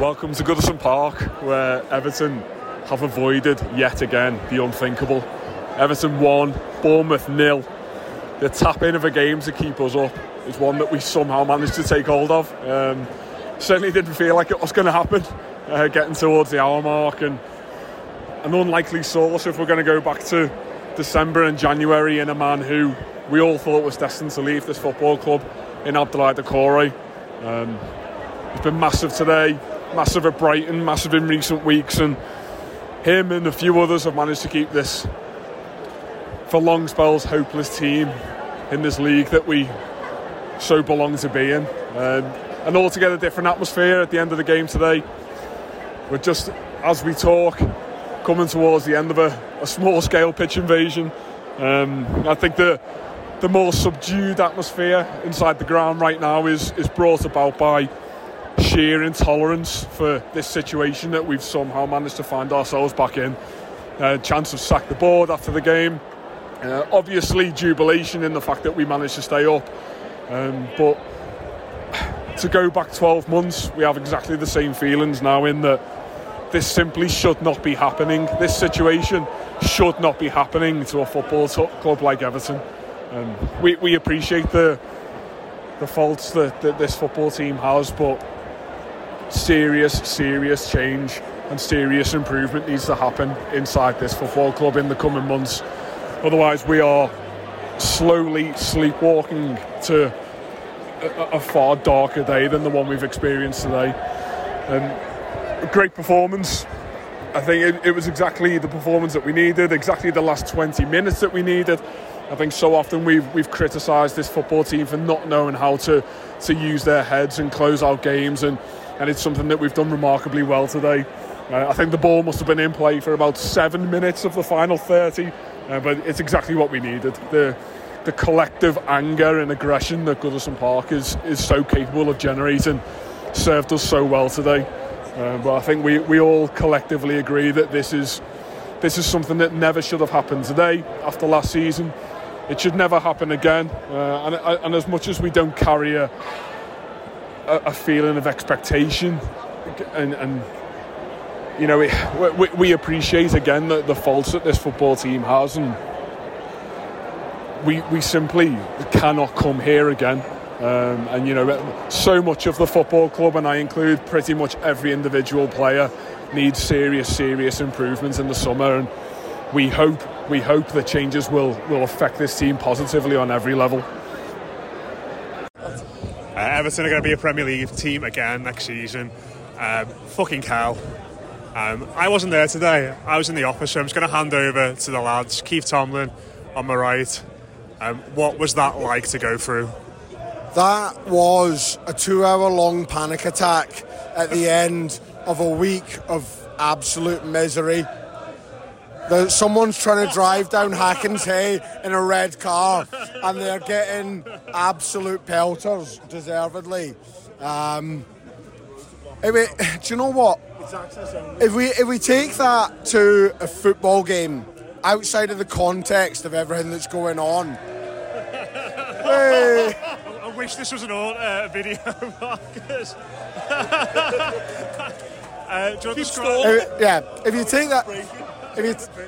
Welcome to Goodison Park, where Everton have avoided yet again the unthinkable. Everton won, Bournemouth nil. The tap in of a game to keep us up is one that we somehow managed to take hold of. Um, certainly didn't feel like it was going to happen, uh, getting towards the hour mark, and an unlikely source if we're going to go back to December and January in a man who we all thought was destined to leave this football club in Abdoulaye Doucouré. Um, it's been massive today, massive at Brighton, massive in recent weeks, and him and a few others have managed to keep this, for long spells, hopeless team in this league that we so belong to be in. Um, an altogether different atmosphere at the end of the game today. We're just, as we talk, coming towards the end of a, a small scale pitch invasion. Um, I think the the more subdued atmosphere inside the ground right now is, is brought about by sheer intolerance for this situation that we've somehow managed to find ourselves back in. Uh, chance of sack the board after the game. Uh, obviously, jubilation in the fact that we managed to stay up. Um, but to go back 12 months, we have exactly the same feelings now in that this simply should not be happening. This situation should not be happening to a football club like Everton. Um, we, we appreciate the the faults that, that this football team has, but serious, serious change and serious improvement needs to happen inside this football club in the coming months. Otherwise, we are slowly sleepwalking to a, a far darker day than the one we've experienced today. Um, great performance. I think it, it was exactly the performance that we needed, exactly the last 20 minutes that we needed. I think so often we've we've criticised this football team for not knowing how to to use their heads and close out games, and and it's something that we've done remarkably well today. Uh, I think the ball must have been in play for about seven minutes of the final 30, uh, but it's exactly what we needed. The the collective anger and aggression that Goodison Park is is so capable of generating served us so well today. Uh, but I think we, we all collectively agree that this is this is something that never should have happened today after last season. It should never happen again. Uh, and, and, as much as we don't carry a, a, a feeling of expectation, and, and you know, we, we, appreciate again the, the faults that this football team has, and we, we simply cannot come here again. Um, and you know, so much of the football club, and I include pretty much every individual player, needs serious, serious improvements in the summer. And we hope we hope the changes will, will affect this team positively on every level. Uh, Everton are going to be a Premier League team again next season. Um, fucking hell. Um, I wasn't there today. I was in the office, so I'm just going to hand over to the lads. Keith Tomlin on my right. Um, what was that like to go through? That was a two hour long panic attack at the end of a week of absolute misery someone's trying to drive down Hackins Hey in a red car, and they're getting absolute pelters, deservedly. Um, we, do you know what? If we if we take that to a football game outside of the context of everything that's going on, hey, I wish this was an old uh, video, Marcus. uh, do you want to describe? yeah, if you take that, if you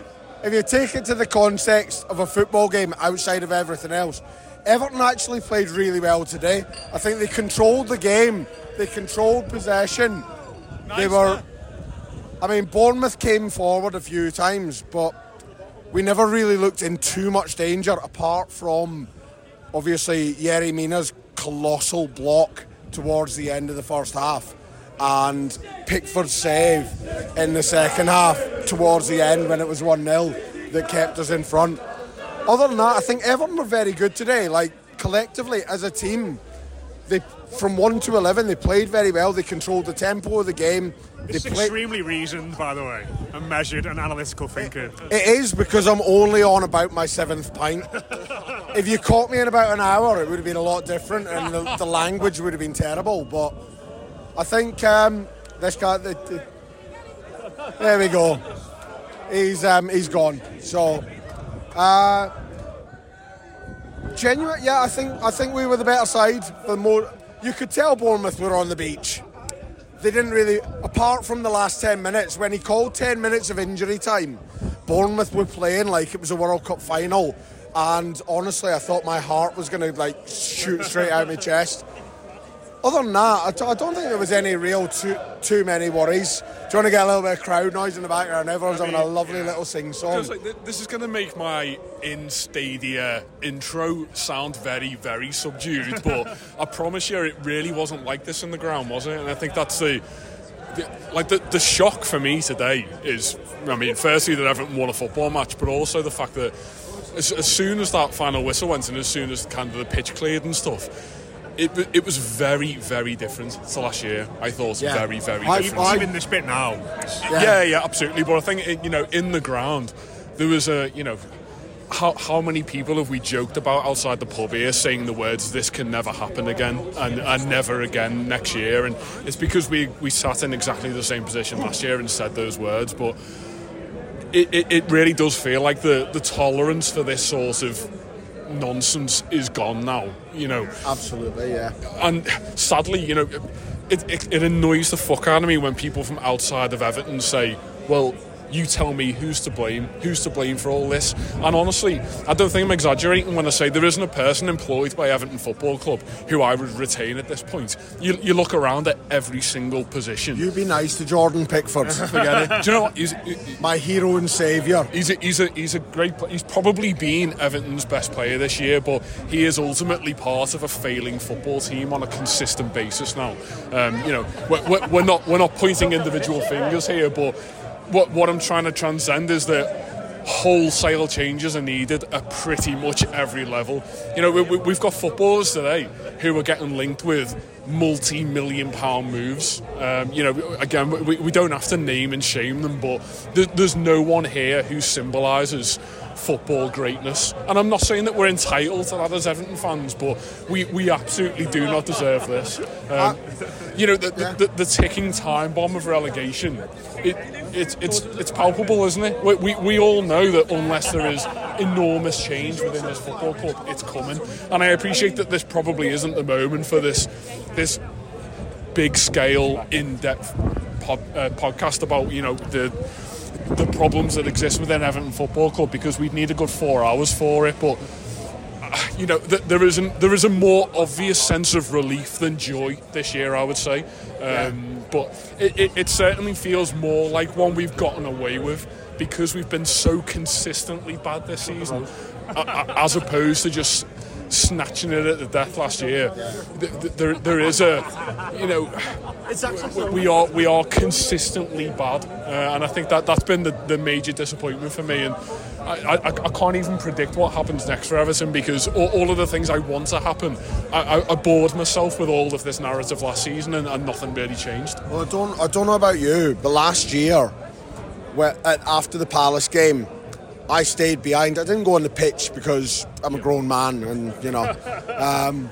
if you take it to the context of a football game outside of everything else, Everton actually played really well today. I think they controlled the game. They controlled possession. they were. I mean, Bournemouth came forward a few times, but we never really looked in too much danger apart from obviously Yerry Mina's colossal block towards the end of the first half and Pickford's save in the second half towards the end when it was 1 0 that kept us in front. Other than that, I think Everton were very good today. Like collectively as a team, they from 1 to 11, they played very well. They controlled the tempo of the game. It's played. extremely reasoned, by the way, and measured and analytical thinking. It is because I'm only on about my seventh pint. if you caught me in about an hour, it would have been a lot different, and the, the language would have been terrible. But I think um, this guy, the, the- there we go. He's um, he's gone. So, uh, genuine, yeah. I think I think we were the better side. For more, you could tell Bournemouth were on the beach they didn't really, apart from the last 10 minutes, when he called 10 minutes of injury time, Bournemouth were playing like it was a World Cup final. And honestly, I thought my heart was going to like shoot straight out of my chest. Other than that, I don't think there was any real too, too many worries. Do you want to get a little bit of crowd noise in the background? Everyone's having a lovely little sing song. Like, this is going to make my in stadia intro sound very, very subdued, but I promise you, it really wasn't like this in the ground, was it? And I think that's the. the like the, the shock for me today is, I mean, firstly that Everton won a football match, but also the fact that as, as soon as that final whistle went and as soon as kind of the pitch cleared and stuff, it, it was very, very different to last year. I thought Yeah. very, very I- different. I- Even this bit now. it's- Yeah. yeah, absolutely. But I think it- you know, in the ground, there was a you know. How, how many people have we joked about outside the pub here saying the words this can never happen again and, and never again next year and it's because we, we sat in exactly the same position last year and said those words but it, it, it really does feel like the, the tolerance for this sort of nonsense is gone now you know Absolutely, yeah. and sadly, you know, it, it, it annoys the fuck out of me when people from outside of Everton say, well, you tell me who's to blame, who's to blame for all this. And honestly, I don't think I'm exaggerating when I say there isn't a person employed by Everton Football Club who I would retain at this point. You, you look around at every single position. You'd be nice to Jordan Pickford. Forget it. Do you know what? He's, My hero and saviour. He's a, he's a he's a great. He's probably been Everton's best player this year, but he is ultimately part of a failing football team on a consistent basis now. Um, you know, we're, we're, we're not we're not pointing individual fingers here, but what what I'm trying to transcend is that wholesale changes are needed at pretty much every level. You know, we, we've got footballers today who are getting linked with multi-million pound moves. Um, you know, again, we, we don't have to name and shame them, but there, there's no one here who symbolises football greatness. And I'm not saying that we're entitled to that as Everton fans, but we, we absolutely do not deserve this. Um, you know, the, the, the, the ticking time bomb of relegation, it, it, it's, it's palpable, isn't it? We, we, we all know that unless there is enormous change within this football club, it's coming. And I appreciate that this probably isn't the moment for this, this big scale, in depth pod, uh, podcast about, you know, the the problems that exist within Everton Football Club because we'd need a good four hours for it. But uh, you know, th- there is an, there is a more obvious sense of relief than joy this year, I would say. Um, But it, it, it certainly feels more like one we've gotten away with because we've been so consistently bad this season, a- as opposed to just snatching it at the death last year. Th- th- There, there is a, you know, we- are we are consistently bad, uh, and I think that that's been the, the major disappointment for me. And I, I, I can't even predict what happens next for Everton because all, all of the things I want to happen, I, I, I bored myself with all of this narrative last season, and, and nothing really changed. Well, I don't, I don't know about you, but last year, where, after the Palace game, I stayed behind. I didn't go on the pitch because I'm a grown man, and you know, um,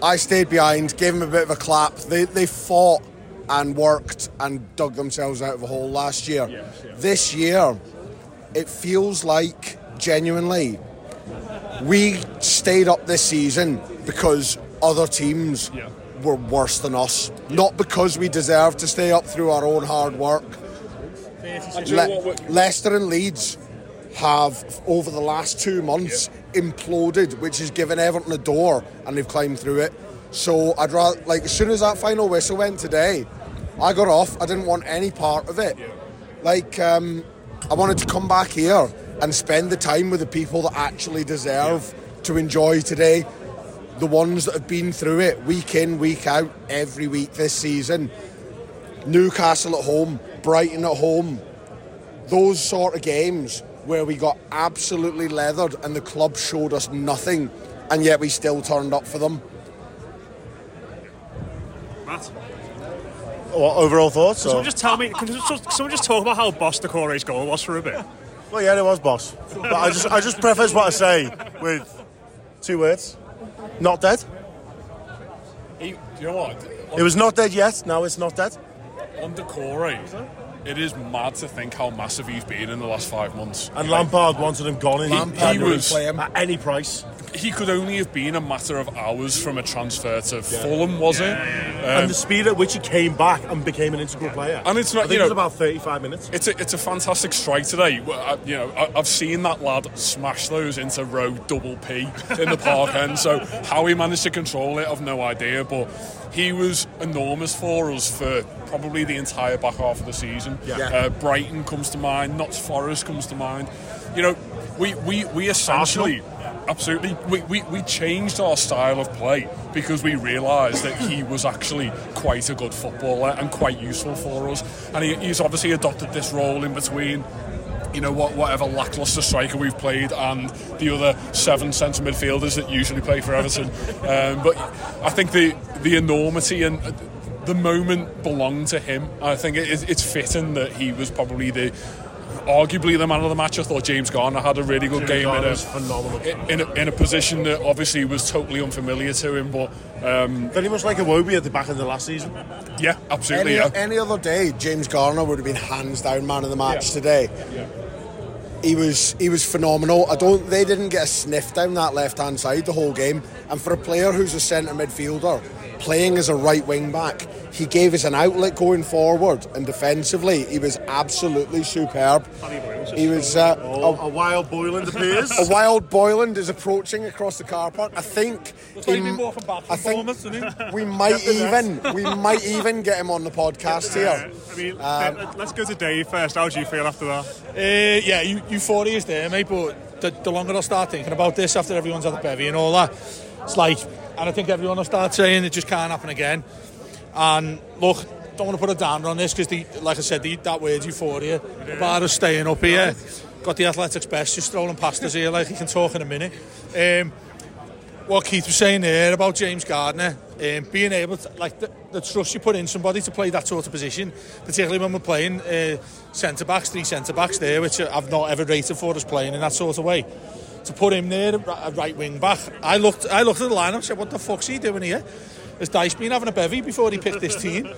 I stayed behind, gave them a bit of a clap. They they fought and worked and dug themselves out of a hole last year. This year, it feels like genuinely we stayed up this season because other teams were worse than us, not because we deserved to stay up through our own hard work. And do you know Le- Leicester and Leeds have, over the last two months, imploded, which has given Everton a door, and they've climbed through it. So I'd rather, like, as soon as that final whistle went today, I got off. I didn't want any part of it. Like, um, I wanted to come back here and spend the time with the people that actually deserve to enjoy today. The ones that have been through it week in, week out, every week this season. Newcastle at home, Brighton at home, those sort of games where we got absolutely leathered and the club showed us nothing and yet we still turned up for them. Matt, What, overall thoughts? can someone just tell me? Can someone just talk about how boss the Corey's goal was for a bit? Well, yeah, it was boss. But I just, I just preface what I say with two words: not dead. he, do you know what? It was not dead yet. Now it's not dead. On the Corey, it is mad to think how massive he's been in the last five months. And Lampard wanted him gone in Lampard January was- at any price. He could only have been a matter of hours from a transfer to Fulham, was it? and Um, the speed at which he came back and became an integral player. And it's not, I think you it was about 35 minutes. It's a, it's a fantastic strike today. I, you know, I, I've seen that lad smash those into row double P in the park end. So how he managed to control it, I've no idea. But he was enormous for us for probably the entire back half of the season. Yeah. Uh, Brighton comes to mind. Notts Forest comes to mind. You know, we we, we essentially. Absolutely. We, we, we changed our style of play because we realised that he was actually quite a good footballer and quite useful for us. And he, he's obviously adopted this role in between you know what, whatever lacklustre striker we've played and the other seven centre midfielders that usually play for Everton. Um, but I think the the enormity and the moment belonged to him. I think it, it's fitting that he was probably the arguably the man of the match. I thought James Garner had a really good James game in a, phenomenal. in, a, in a position that obviously was totally unfamiliar to him. But um, Very much like a Wobie at the back of the last season. yeah, absolutely. Any, yeah. any other day, James Garner would have been hands down man of the match today. He was he was phenomenal. I don't they didn't get a sniff down that left hand side the whole game. And for a player who's a centre midfielder, playing as a right wing back, he gave us an outlet going forward and defensively he was absolutely superb. He was uh, Oh, a wild Boyland appears. a wild Boyland is approaching across the car park. I think. he- been walking back I think Bournemouth, we might even we might even get him on the podcast here. I mean, Um, let- let's go to Dave first. How do you feel after that? Uh, yeah, eu- euphoria is there, mate. But the, the longer I start thinking about this after everyone's had the bevy and all that, it's like, and I think everyone will start saying it just can't happen again. And look, don't want to put a downer on this because, like I said, the, that word euphoria about us staying up here. Got the athletics best just strolling past us here, like he can talk in a minute. Um, what Keith was saying there about James Garner, um, being able to, like, the, the trust you put in somebody to play that sort of position, particularly when we're playing uh, centre backs, three centre backs there, which I've not ever rated for us playing in that sort of way. To put him there, a uh, right wing back, I looked, I looked at the lineup and said, "What the fuck's he doing here?" Has Dyche been having a bevy before he picked this team?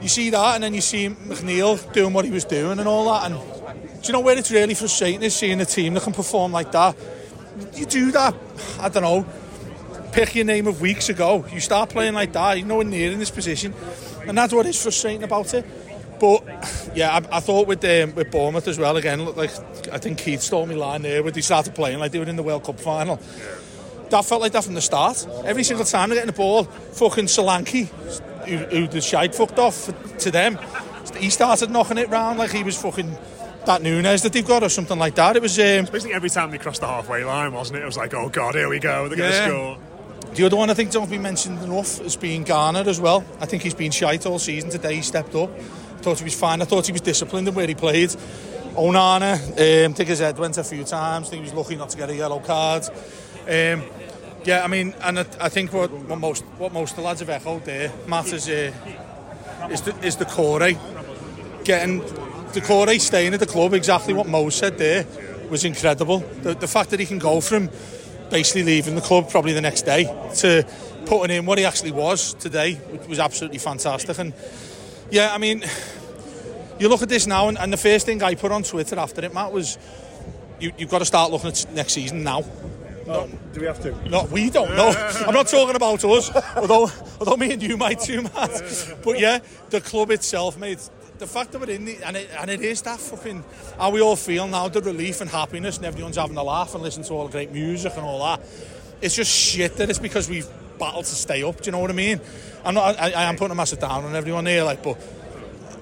You see that, and then you see McNeil doing what he was doing and all that. And do you know where it's really frustrating is seeing a team that can perform like that. You do that, I don't know, pick your name of weeks ago. You start playing like that, you're nowhere near in this position, and that's what is frustrating about it. But yeah, I, I thought with um, with Bournemouth as well. Again, like I think Keith stole me line there when they started playing like they were in the World Cup final. That felt like that from the start. Every single time they're getting the ball, fucking Solanke, who, who the shite fucked off to them, he started knocking it round like he was fucking that Nunes that they've got or something like that. It was um, Basically, every time they crossed the halfway line, wasn't it? It was like, oh god, here we go. They're going to score. The other one I think don't be mentioned enough is being Garner as well. I think he's been shite all season. Today he stepped up. I thought he was fine. I thought he was disciplined in where he played. Onana, um, think his head went a few times. I think he was lucky not to get a yellow card. Um, yeah, I mean, and I, I think what, what most what most of the lads have echoed there, Matt, is, uh, is the, is the core, eh? Getting the Corey staying at the club, exactly what Mo said there, was incredible. The, the fact that he can go from basically leaving the club probably the next day to putting in what he actually was today was absolutely fantastic. And yeah, I mean, you look at this now, and, and the first thing I put on Twitter after it, Matt, was you, you've got to start looking at next season now. No, do we have to? No, we don't know. I'm not talking about us, although although me and you might too, Matt. But yeah, the club itself, mate. The fact that we're in the, and it, and it is that fucking how we all feel now, the relief and happiness, and everyone's having a laugh and listening to all the great music and all that. It's just shit that it's because we've battled to stay up. Do you know what I mean? I'm not. I, I am putting a massive down on everyone here, like, but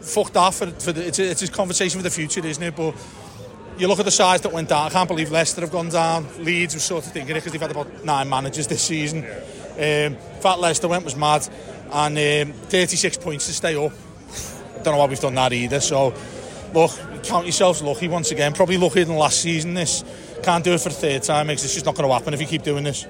fucked off for, for the, it's, a, it's a conversation for the future, isn't it? But you look at the sides that went down. I can't believe Leicester have gone down. Leeds was sort of thinking it because they've had about nine managers this season. Um, fact Leicester went was mad, and um, 36 points to stay up. Don't know why we've done that either. So, look, count yourselves lucky once again. Probably luckier than last season. This can't do it for the third time. Because it's just not going to happen if you keep doing this.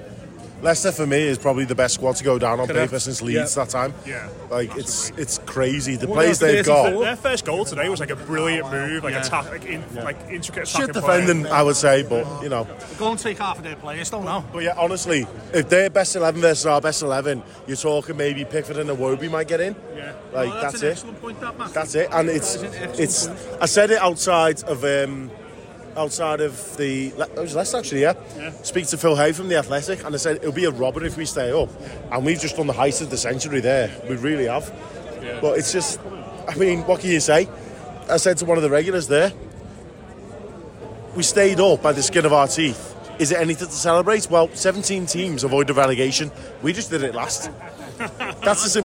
Leicester for me is probably the best squad to go down on Correct. paper since Leeds Yeah. that time. Yeah. Like it's it's crazy. The Well, players their- they've got. Their first goal today was like a brilliant move, like Yeah. attack, like, in, like intricate Shit attacking play. defending, I would say, but you know. Go and take half of their players, don't know. But yeah, honestly, if they're best eleven versus our best eleven, you're talking maybe Pickford and Iwobi might get in. Yeah. Like Oh, that's, an it. excellent point, that, That's it. And it's That is an it's. point. I said it outside of um, outside of the. Le- oh, It was Leicester actually. Yeah. Speak to Phil Hay from the Athletic, and I said it'll be a robbery if we stay up, and we've just done the heist of the century there. We really have. But it's just. I mean, what can you say? I said to one of the regulars there. We stayed up by the skin of our teeth. Is it anything to celebrate? Well, 17 teams avoided relegation. We just did it last. That's the simple.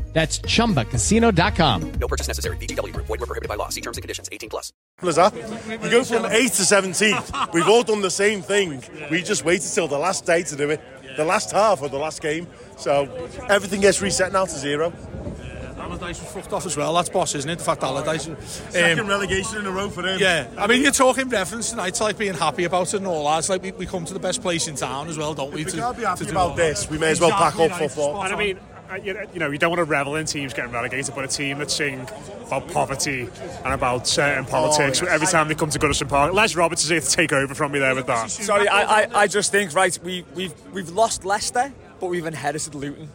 That's chumbacasino.com. No purchase necessary. VGW Group. Void were prohibited by law. See terms and conditions. 18 plus. as that. You go from 8 to 17th. We've all done the same thing. We just waited till the last day to do it. The last half of the last game. So everything gets reset now to zero. Allardyce was fucked off as well. That's boss, isn't it? The fact Allardyce. Um, Second relegation in a row for him. Yeah, I mean, you're talking reference tonight to like being happy about it and all that. It's like we, we come to the best place in town as well, don't we? If we to- can't be happy do about this, we may as well pack up right, football. spot And I mean, you know- you don't want to revel in teams getting relegated, but a team that sing about poverty and about certain oh, politics every time they come to Goodison Park. Les Roberts is here to take over from me there with that. Sorry, I, I, I just think right. We we've we've lost Leicester, but we've inherited Luton.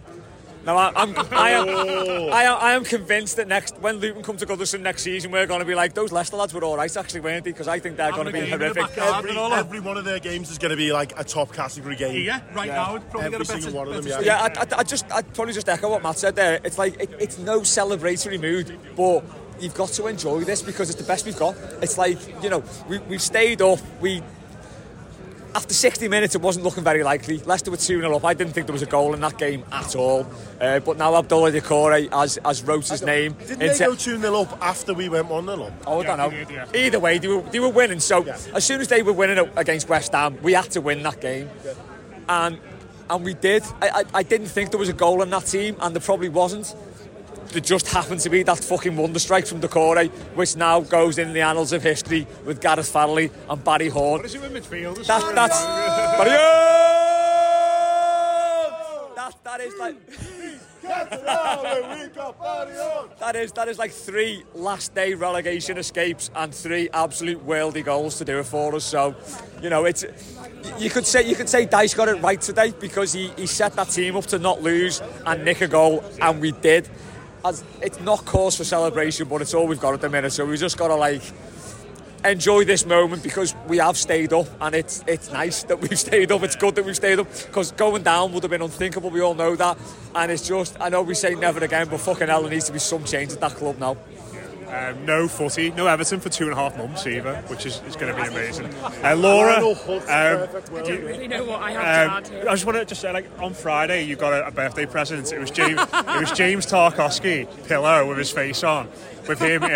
Now I, I'm I am, oh. I am I am convinced that next when Luton come to Goodison next season, we're going to be like those Leicester lads were all right actually, weren't they? Because I think they're going to be Having a game in the horrific. backyard Every, and all that. every one of their games is going to be like a top category game. Yeah, right now, it'd probably Every get a better- single one of them, yeah. Yeah, I, I, I just I'd probably just echo what Matt said there. It's like it, it's no celebratory mood, but you've got to enjoy this because it's the best we've got. It's like you know we we've stayed up. We after 60 minutes it wasn't looking very likely. Leicester were 2 0 up. I didn't think there was a goal in that game at all. Uh, but now Abdoulaye Doucouré has, has wrote his name. Didn't they go 2 0 up after we went 1 0 up? Oh, I don't know. did, yeah. Either way, they were, they were winning. So as soon as they were winning against West Ham, we had to win that game, and and we did. I, I, I didn't think there was a goal in that team, and there probably wasn't. There just happened to be that fucking wonder strike from Doucouré, which now goes in the annals of history with Gareth Farrelly and Barry Horne. What is it with? That, that's Barry Horne! That, that is like. That is that is like three last day relegation escapes and three absolute worldy goals to do it for us. So, you know, it's you could say you could say Dyche got it right today because he, he set that team up to not lose and nick a goal, and we did. As it's not cause for celebration, but it's all we've got at the minute. So we just got to like enjoy this moment because we have stayed up and it's it's nice that we've stayed up. It's good that we've stayed up because going down would have been unthinkable. We all know that, and it's just I know we say never again, but fucking hell, there needs to be some change at that club now. Um, no footy, no Everton for two and a half months either, which is, is going to be amazing. Uh, Laura, um, do you- really know what I have Um, to add here. I just want to just say, like on Friday, you got a, a birthday present. It was James. it was James Tarkowski pillow with his face on, with him uh,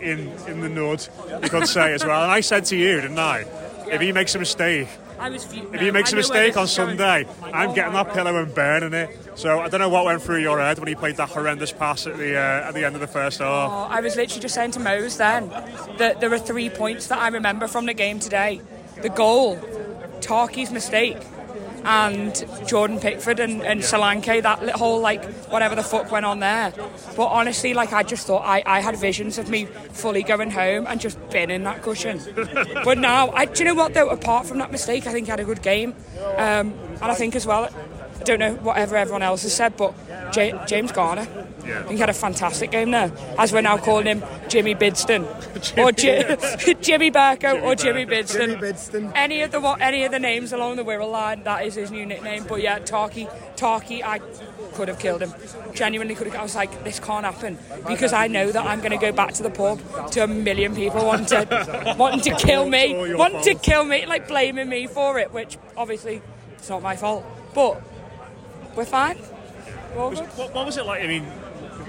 in in the nud. You could say as well. And I said to you, didn't I? If he makes a mistake I was. Fu- If he makes a mistake on. Sunday, I'm getting that pillow and burning it. So I don't know what went through your head when he played that horrendous pass at the uh, at the end of the first half. Oh, I was literally just saying to Mose then that there are three points that I remember from the game today: the goal, Tarky's mistake, and Jordan Pickford and, and Solanke. That whole like whatever the fuck went on there. But honestly, like I just thought I, I had visions of me fully going home and just binning that cushion. but now, I, do you know what though? Apart from that mistake, I think I had a good game, um, and I think as well. I don't know whatever everyone else has said, but J- James Garner. Yeah. He had a fantastic game there, as we're now calling him Jimmy Bidston, or Ji- Jimmy Burko, or Jimmy Bidston. Jimmy Bidston. Any of the any of the names along the Wirral line, that is his new nickname. But yeah, Tarky, Tarky, I could have killed him. Genuinely could have. I was like, this can't happen because I know that I'm going to go back to the pub to a million people wanting to wanting to kill me, wanting to kill me, like blaming me for it, which obviously it's not my fault. But we're fine. We're Was- what, what was it like? I mean,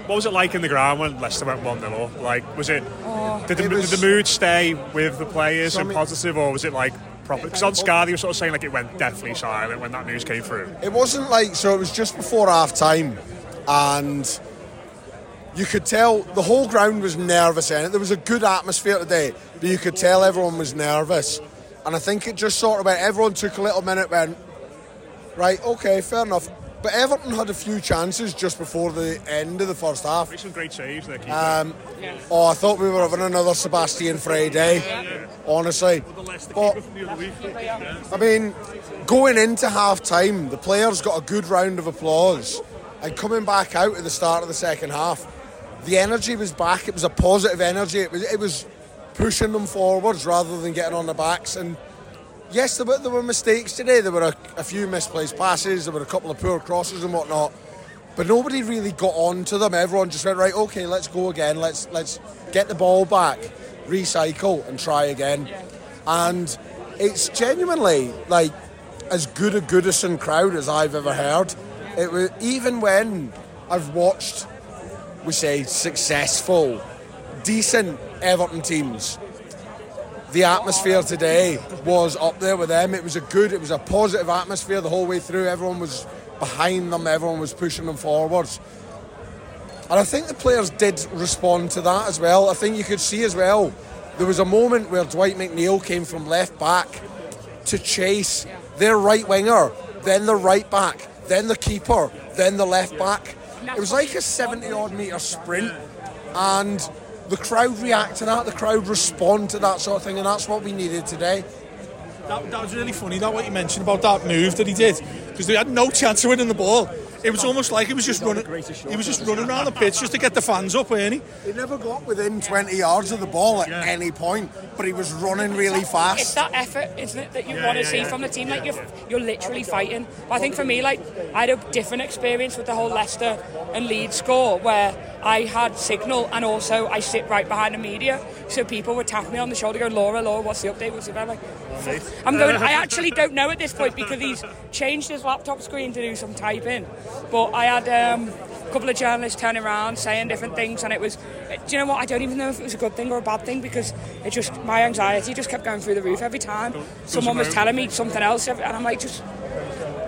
what was it like in the ground when Leicester went one 0 up? Like, was it? Oh. did, the, It was- did the mood stay with the players and Some- positive, or was it like proper? Because on Sky, they were sort of saying like it went deathly silent when that news came through. It wasn't like so. It was just before half time, and you could tell the whole ground was nervous. In it, there was a good atmosphere today, but you could tell everyone was nervous. And I think it just sort of went. Everyone took a little minute. Went right, okay, fair enough. But Everton had a few chances just before the end of the first half. Some great saves there. Um, oh, I thought we were having another Sebastian Frey day, honestly. But, I mean, going into half time, the players got a good round of applause. And coming back out at the start of the second half, the energy was back. It was a positive energy. It was, it was pushing them forwards rather than getting on the backs. And yes, there were, there were mistakes today. There were a, a few misplaced passes. There were a couple of poor crosses and whatnot. But nobody really got on to them. Everyone just went right. Okay, let's go again. Let's let's get the ball back, recycle, and try again. And it's genuinely like as good a Goodison crowd as I've ever heard. It was even when I've watched, we say, successful, decent Everton teams the atmosphere today was up there with them. It was a good, it was a positive atmosphere the whole way through. Everyone was behind them, everyone was pushing them forwards. And I think the players did respond to that as well. I think you could see as well, there was a moment where Dwight McNeil came from left back to chase their right winger, then the right back, then the keeper, then the left back. It was like a 70 odd metre sprint, and the crowd react to that, the crowd respond to that sort of thing, and that's what we needed today. That, that was really funny, that what you mentioned about that move that he did, because they had no chance of winning the ball. It was almost like he was just running. He was just running around the pitch just to get the fans up, weren't he? He never got within 20 yards of the ball at any point, but he was running really It's fast. It's that effort, isn't it, that you Yeah, want to yeah, see yeah. from the team? Like you're, you're literally fighting. But I think for me, like I had a different experience with the whole Leicester and Leeds score, where I had signal and also I sit right behind the media, so people would tap me on the shoulder, go, "Laura, Laura, what's the update? What's the update?" I'm like. I'm going. I actually don't know at this point because he's changed his laptop screen to do some typing. But I had um, a couple of journalists turning around saying different things, and it was. Do you know what? I don't even know if it was a good thing or a bad thing because it just my anxiety just kept going through the roof every time. Someone was telling me something else, and I'm like, just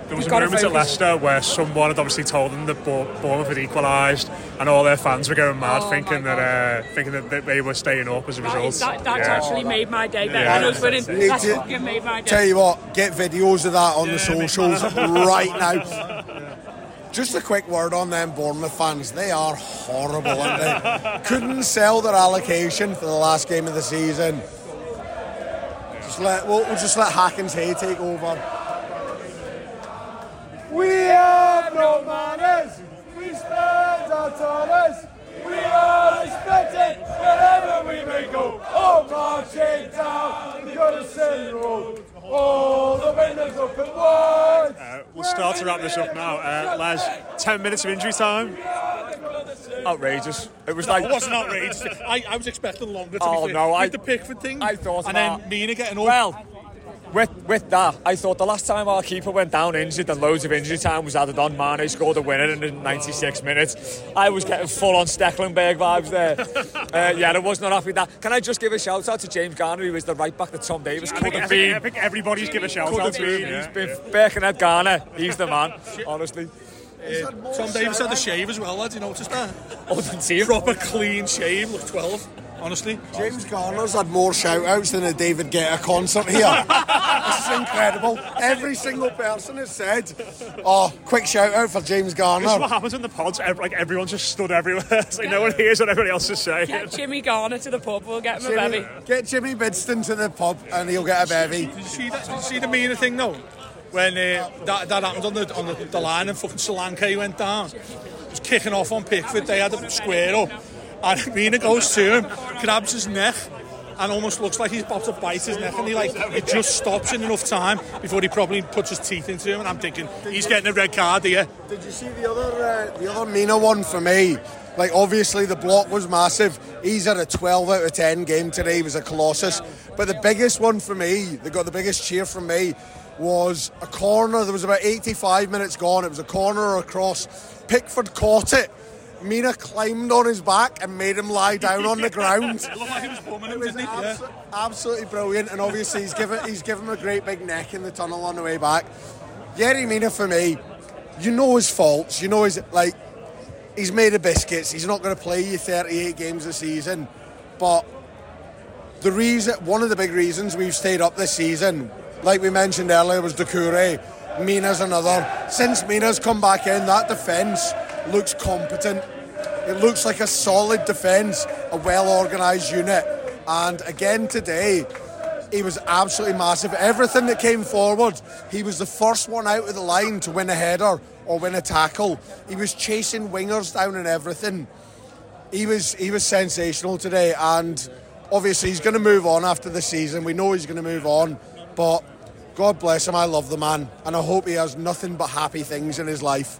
There was You've a moment at. Leicester where someone had obviously told them that Bournemouth had equalised, and all their fans were going mad, Oh thinking that uh, thinking that, that they were staying up as a that, result. is, that that's Yeah. actually made my day. Better Yeah. than us winning. That's to- fucking made my day. Tell you what, get videos of that on the socials right now. Just a quick word on them Bournemouth fans. They are horrible, aren't they? Couldn't sell their allocation for the last game of the season. Just let we'll, we'll just let Hackins Hey take over. Have no manners. We spend our dollars. We are respected wherever we may go. Oh, marching down the Goodison Road. All the windows open wide. Uh, we'll start to wrap this up now. Uh, Les, 10 minutes of injury time. Outrageous. It was No, like it wasn't outrageous. I, I was expecting longer. To Oh, be fair. no, I- with the Pickford thing. I thought and that- then Mina getting up. Well, with with that, I thought the last time our keeper went down injured and loads of injury time was added on, Mane scored a winner in the 96 minutes. I was getting full on Stekelenburg vibes there. uh, yeah, I was not happy with that. Can I just give a shout out to James Garner, who is the right back that Tom Davies I could think, I have been. I think everybody's given a shout out to him. yeah. He's been Birkenhead Garner. He's the man, honestly. Uh, Tom Davies had a shave as well, lads. You noticed that? Oh, didn't see him. Proper clean shave, looked 12. Honestly, James Garner's had more shout outs than a David Guetta concert here. this is incredible. Every single person has said, Oh, quick shout out for James Garner. This is what happens in the pods. Ev- Like everyone's just stood everywhere. It's like no one hears what everybody else is saying. Get Jimmy Garner to the pub, we'll get him a Jimmy, bevy. get Jimmy Bidston to the pub and he'll get a bevy. Did you see that? Did you see the Mina thing though? When uh, that, that happened on the on the, the line and fucking Solanke he went down, he was kicking off on Pickford. They had a square up, and Mina goes to him, grabs his neck, and almost looks like he's about to bite his neck, and he like it just stops in enough time before he probably puts his teeth into him. And I'm thinking he's getting a red card here. Did you see the other uh, the other Mina one for me? Like obviously the block was massive. He's had a 12 out of 10 game today. He was a colossus. But the biggest one for me, they got the biggest cheer from me, was a corner. There was about 85 minutes gone. It was a corner across. Pickford caught it. Mina climbed on his back and made him lie down on the ground. It looked like he was bumming him, didn't he? abso- absolutely brilliant, and obviously he's given he's given him a great big neck in the tunnel on the way back. Yerry Mina for me, you know his faults. You know his like he's made of biscuits. He's not going to play you 38 games a season, but the reason one of the big reasons we've stayed up this season, like we mentioned earlier, was Doucouré. Mina's another. Since Mina's come back in, that defence looks competent. It looks like a solid defence, a well organised unit. And again today, he was absolutely massive. Everything that came forward, he was the first one out of the line to win a header or win a tackle. He was chasing wingers down and everything. He was he was sensational today, and obviously he's going to move on after the season. We know he's going to move on, but God bless him. I love the man, and I hope he has nothing but happy things in his life.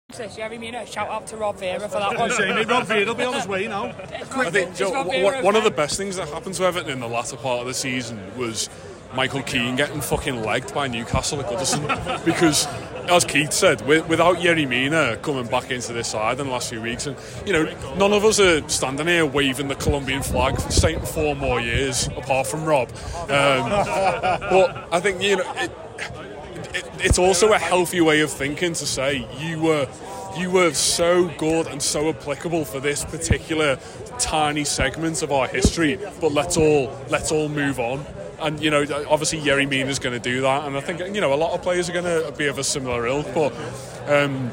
This, Yerry Mina, shout out to Rob Vera for that one. Saying Rob Veer'll be on his way now. I think Joe, Rob w- Vera w- one of the best things that happened to Everton in the latter part of the season was Michael Keane getting fucking legged by Newcastle at Goodison because, as Keith said, with, without Yerry Mina coming back into this side in the last few weeks, and you know, none of us are standing here waving the Colombian flag for staying for four more years, apart from Rob. Um, but I think you know. It, it, it's also a healthy way of thinking to say you were you were so good and so applicable for this particular tiny segment of our history but let's all let's all move on and you know obviously Yerry is going to do that and I think you know a lot of players are going to be of a similar ilk but um,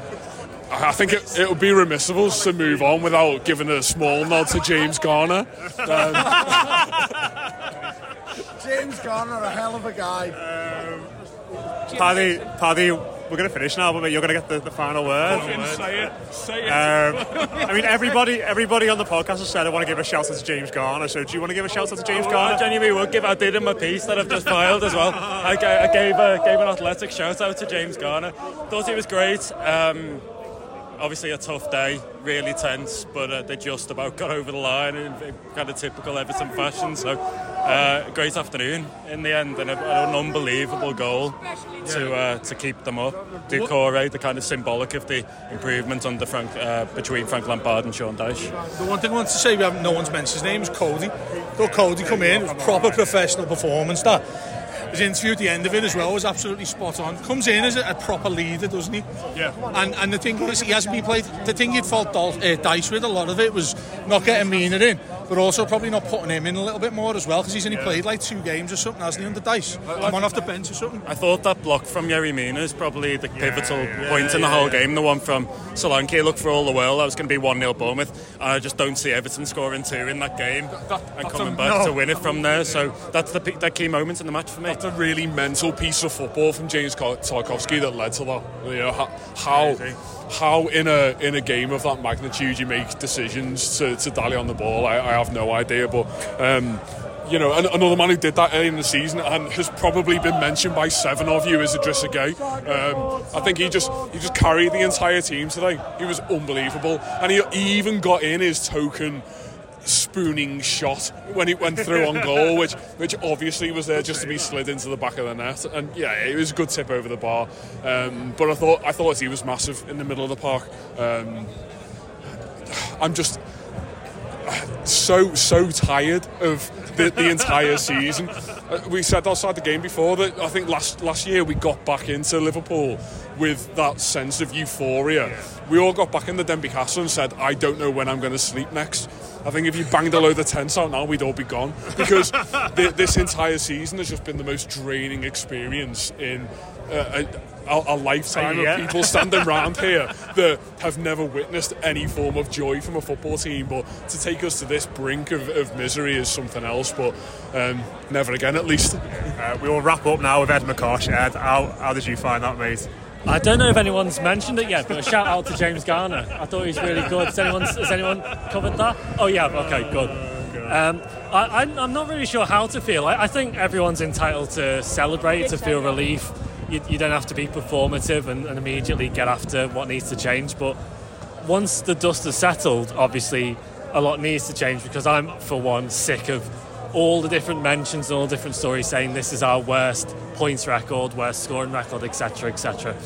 I think it, it would be remiss of us to move on without giving a small nod to James Garner. Um, James Garner, a hell of a guy. Paddy, Paddy, we're going to finish now, but you're going to get the, the final word. Say it. Say it. Um, I mean, everybody, everybody on the podcast has said I want to give a shout out to James Garner. So, do you want to give a shout out to James Garner? I Garner? genuinely would give. I did in my piece that I've just filed as well. I, I gave a, gave an athletic shout out to James Garner. Thought he was great. Um, obviously a tough day, really tense, but uh, they just about got over the line in kind of typical Everton fashion. So uh, great afternoon in the end, and a, an unbelievable goal to uh, to keep them up. Doucouré, the kind of symbolic of the improvement under Frank uh, between Frank Lampard and Sean Dyche. The one thing I want to say, we have no one's mentioned his name is Coady. Thought Coady come in, it was proper professional performance. That his interview at the end of it as well was absolutely spot on. Comes in as a, a proper leader, doesn't he? Yeah. And and the thing is, he hasn't been played. The thing he'd fault Dol- uh, Dyche with a lot of it was not getting Mina in. But also probably not putting him in a little bit more as well because he's only played like two games or something, hasn't he, under Dyche? Come on off the bench or something. I thought that block from Yerry Mina is probably the pivotal point in the whole game. The one from Solanke, look for all the world. That was going to be 1 0 Bournemouth. And I just don't see Everton scoring two in that game and coming a- back no. to win it from there. So that's the, pe- that key moment in the match for me. That's a really mental piece of football from James Tarkowski that led to that. You know how how, how in a in a game of that magnitude you make decisions to, to dally on the ball. I, I have no idea, but. Um, you know, an- another man who did that early in the season and has probably been mentioned by seven of you is Idrissa Gueye. Um, I think he just he just carried the entire team today. He was unbelievable, and he even got in his token spooning shot when it went through on goal, which which obviously was there just to be slid into the back of the net. And yeah, it was a good tip over the bar. Um, but I thought I thought he was massive in the middle of the park. Um, I'm just so so tired of the, the entire season. Uh, we said outside the game before that I think last last year we got back into Liverpool with that sense of euphoria. We all got back in the Denbigh Castle and said, "I don't know when I'm going to sleep next." I think if you banged a load of tents out now, we'd all be gone because thi- this entire season has just been the most draining experience in. Uh, a, a, a lifetime Yeah. of people standing around here that have never witnessed any form of joy from a football team. But to take us to this brink of, of misery is something else. But um, never again, at least. Uh, we will wrap up now with Ed McCosh. Ed, how, how did you find that, mate? I don't know if anyone's mentioned it yet, but a shout out to James Garner. I thought he was really good. Has anyone, has anyone covered that? Oh, yeah, okay, good. Um, I, I'm, I'm not really sure how to feel. I, I think everyone's entitled to celebrate, to feel relief. You, you don't have to be performative and, and immediately get after what needs to change. But once the dust has settled, obviously a lot needs to change because I'm, for one, sick of all the different mentions and all the different stories saying this is our worst points record, worst scoring record, etc., etc.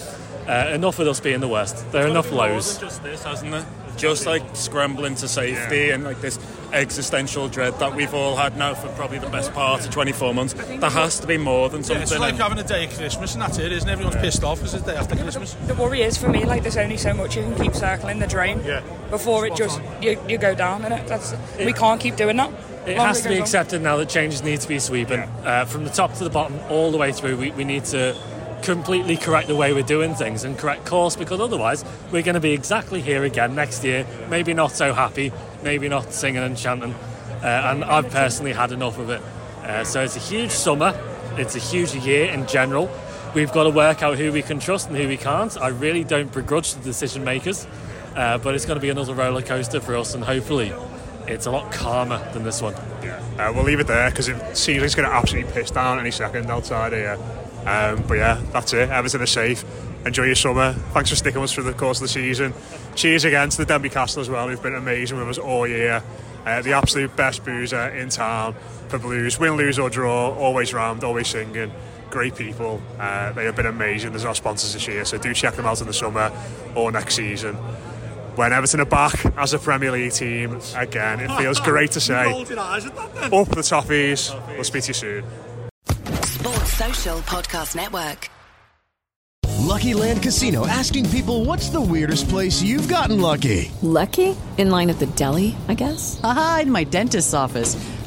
Uh, enough of us being the worst. There are enough lows. Just this, hasn't it? Just like scrambling to safety and like this existential dread that we've all had now for probably the best part of 24 months. There has to be more than Yeah, something. it's like and- having a day of Christmas and that's it, isn't it? Everyone's pissed off because it's the day after Christmas. The worry is for me, like there's only so much you can keep circling the drain before it just you, you go down in it. That's we can't keep doing that. It has to be on. accepted now that changes need to be sweeping. Uh, from the top to the bottom, all the way through, we, we need to completely correct the way we're doing things and correct course because otherwise we're going to be exactly here again next year. Maybe not so happy, maybe not singing and chanting. Uh, and I've personally had enough of it. Uh, so it's a huge summer, it's a huge year in general. We've got to work out who we can trust and who we can't. I really don't begrudge the decision makers, uh, but it's going to be another roller coaster for us, and hopefully, it's a lot calmer than this one. Uh, we'll leave it there because it seems like it's going to absolutely piss down any second outside here. Um, but yeah, that's it. Everton are safe. Enjoy your summer. Thanks for sticking with us through the course of the season. Cheers again to the Denbigh Castle as well, who've been amazing with us all year. Uh, the absolute best boozer in town for Blues. Win, lose or draw, always rammed, always singing. Great people. Uh, they have been amazing. There's no sponsors this year, so do check them out in the summer or next season. When Everton are back as a Premier League team again, it feels great to say. Up the Toffees. We'll speak to you soon. Sports Social Podcast Network. Lucky Land Casino asking people what's the weirdest place you've gotten lucky? Lucky? In line at the deli, I guess? Aha, in my dentist's office.